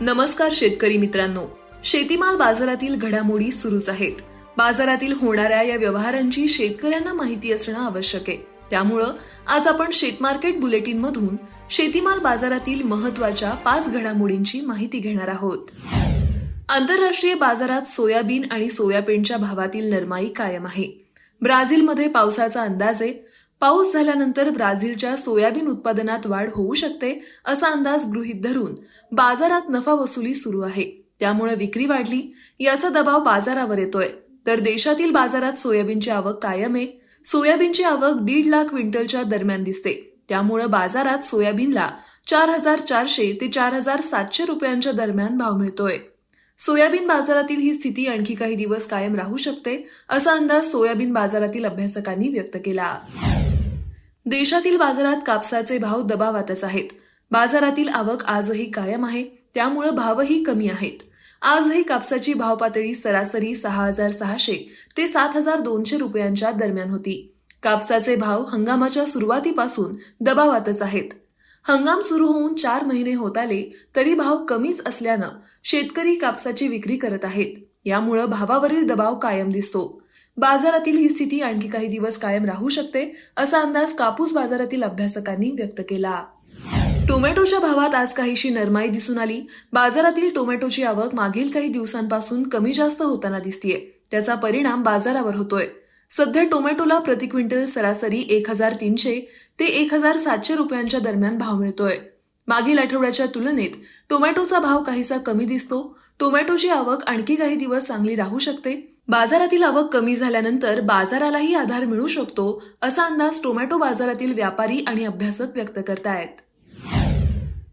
नमस्कार शेतकरी मित्रांनो. शेतीमाल बाजारातील घडामोडी सुरूच आहेत. बाजारातील होणाऱ्या या व्यवहारांची शेतकऱ्यांना माहिती असणं आवश्यक आहे. त्यामुळं आज आपण शेतमार्केट बुलेटिन मधून शेतीमाल बाजारातील महत्त्वाच्या पाच घडामोडींची माहिती घेणार आहोत. आंतरराष्ट्रीय बाजारात सोयाबीन आणि सोयाबीनच्या भावातील नरमाई कायम आहे. ब्राझीलमध्ये पावसाचा अंदाज आहे. पाऊस झाल्यानंतर ब्राझीलच्या सोयाबीन उत्पादनात वाढ होऊ शकते असा अंदाज गृहीत धरून बाजारात नफा वसुली सुरू आहे. त्यामुळे विक्री वाढली याचा दबाव बाजारावर येतोय. तर देशातील बाजारात सोयाबीनची आवक कायम आहे. सोयाबीनची आवक दीड लाख क्विंटलच्या दरम्यान दिसते. त्यामुळे बाजारात सोयाबीनला चार हजार चारशे ते चार हजार सातशे रुपयांच्या दरम्यान भाव मिळतोय. सोयाबीन बाजारातील ही स्थिती आणखी काही दिवस कायम राहू शकते असा अंदाज सोयाबीन बाजारातील अभ्यासकांनी व्यक्त केला. देशातील बाजारात कापसाचे भाव दबावातच आहेत. बाजारातील आवक आजही कायम आहे त्यामुळे भावही कमी आहेत. आजही कापसाची भाव पातळी सरासरी सहा हजार सहाशे ते सात हजार दोनशे रुपयांच्या दरम्यान होती. कापसाचे भाव हंगामाच्या सुरुवातीपासून दबावातच आहेत. हंगाम सुरू होऊन चार महिने होत आले तरी भाव कमीच असल्यानं शेतकरी कापसाची विक्री करत आहेत. यामुळं भावावरील दबाव कायम दिसतो. बाजारातील ही स्थिती आणखी काही दिवस कायम राहू शकते असा अंदाज कापूस बाजारातील अभ्यासकांनी व्यक्त केला. टोमॅटोच्या भावात आज काहीशी नरमाई दिसून आली. बाजारातील टोमॅटोची आवक मागील काही दिवसांपासून कमी जास्त होताना दिसतीये. त्याचा परिणाम बाजारावर होतोय. सध्या टोमॅटोला प्रति क्विंटल सरासरी एक हजार तीनशे ते एक हजार सातशे रुपयांच्या दरम्यान भाव मिळतोय. मागील आठवड्याच्या तुलनेत टोमॅटोचा भाव काहीसा कमी दिसतो. टोमॅटोची आवक आणखी काही दिवस चांगली राहू शकते. बाजारातील आवक कमी झाल्यानंतर बाजारालाही आधार मिळू शकतो असा अंदाज टोमॅटो बाजारातील व्यापारी आणि अभ्यासक व्यक्त करतायत.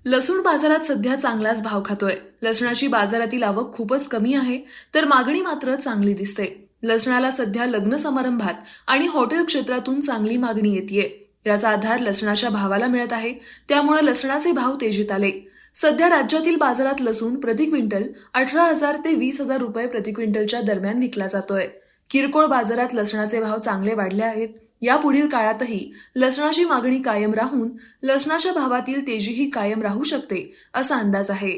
लसूण बाजारात सध्या चांगलाच भाव खातोय. लसणाची बाजारातील आवक खूपच कमी आहे तर मागणी मात्र चांगली दिसते. लसणाला सध्या लग्न समारंभात आणि हॉटेल क्षेत्रातून चांगली मागणी येते याचा आधार लसणाच्या भावाला मिळत आहे त्यामुळे लसणाचे भाव तेजीत आले. सध्या राज्यातील बाजारात लसूण प्रति क्विंटल अठरा हजार ते वीस हजार रुपये प्रति क्विंटलच्या दरम्यान विकला जातोय. किरकोळ बाजारात लसणाचे भाव चांगले वाढले आहेत. यापुढील काळातही लसणाची मागणी कायम राहून लसणाच्या भावातील तेजीही कायम राहू शकते असा अंदाज आहे.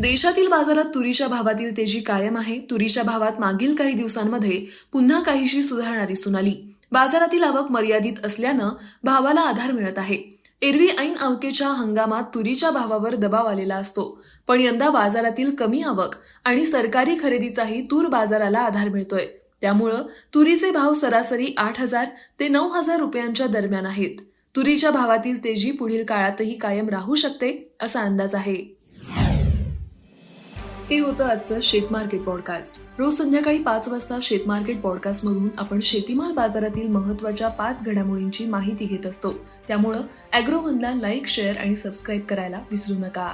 देशातील बाजारात तुरीच्या भावातील तेजी कायम आहे. तुरीच्या भावात मागील काही दिवसांमध्ये पुन्हा काहीशी सुधारणा दिसून आली. बाजारातील आवक मर्यादित असल्यानं भावाला आधार मिळत आहे. एरवी ऐन अवकेच्या हंगामात तुरीच्या भावावर दबाव आलेला असतो. पण यंदा बाजारातील कमी आवक आणि सरकारी खरेदीचाही तूर बाजाराला आधार मिळतोय. त्यामुळं तुरीचे भाव सरासरी आठ हजार ते नऊ हजार रुपयांच्या दरम्यान आहेत. तुरीच्या भावातील तेजी पुढील काळातही कायम राहू शकते असा अंदाज आहे. हे होतं आजचं शेतमार्केट पॉडकास्ट रोज संध्याकाळी पाच वाजता शेतमार्केट पॉडकास्ट मधून आपण शेतीमाल बाजारातील महत्त्वाच्या पाच घडामोडींची माहिती घेत असतो. त्यामुळं अॅग्रोवनला लाईक शेअर आणि सबस्क्राईब करायला विसरू नका.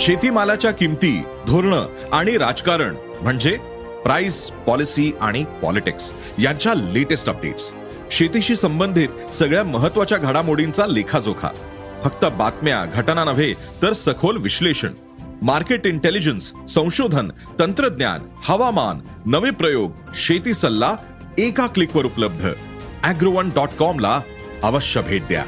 शेतीमालाच्या किमती धोरणं आणि राजकारण म्हणजे प्राइस पॉलिसी आणि पॉलिटिक्स यांच्या लेटेस्ट अपडेट्स शेतीशी संबंधित सगळ्या महत्त्वाच्या घडामोडींचा लेखाजोखा. फक्त बातम्या घटना नव्हे तर सखोल विश्लेषण. मार्केट इंटेलिजन्स संशोधन तंत्रज्ञान हवामान नवे प्रयोग शेती सल्ला एका क्लिकवर उपलब्ध. अॅग्रोवन डॉट कॉम ला अवश्य भेट द्या.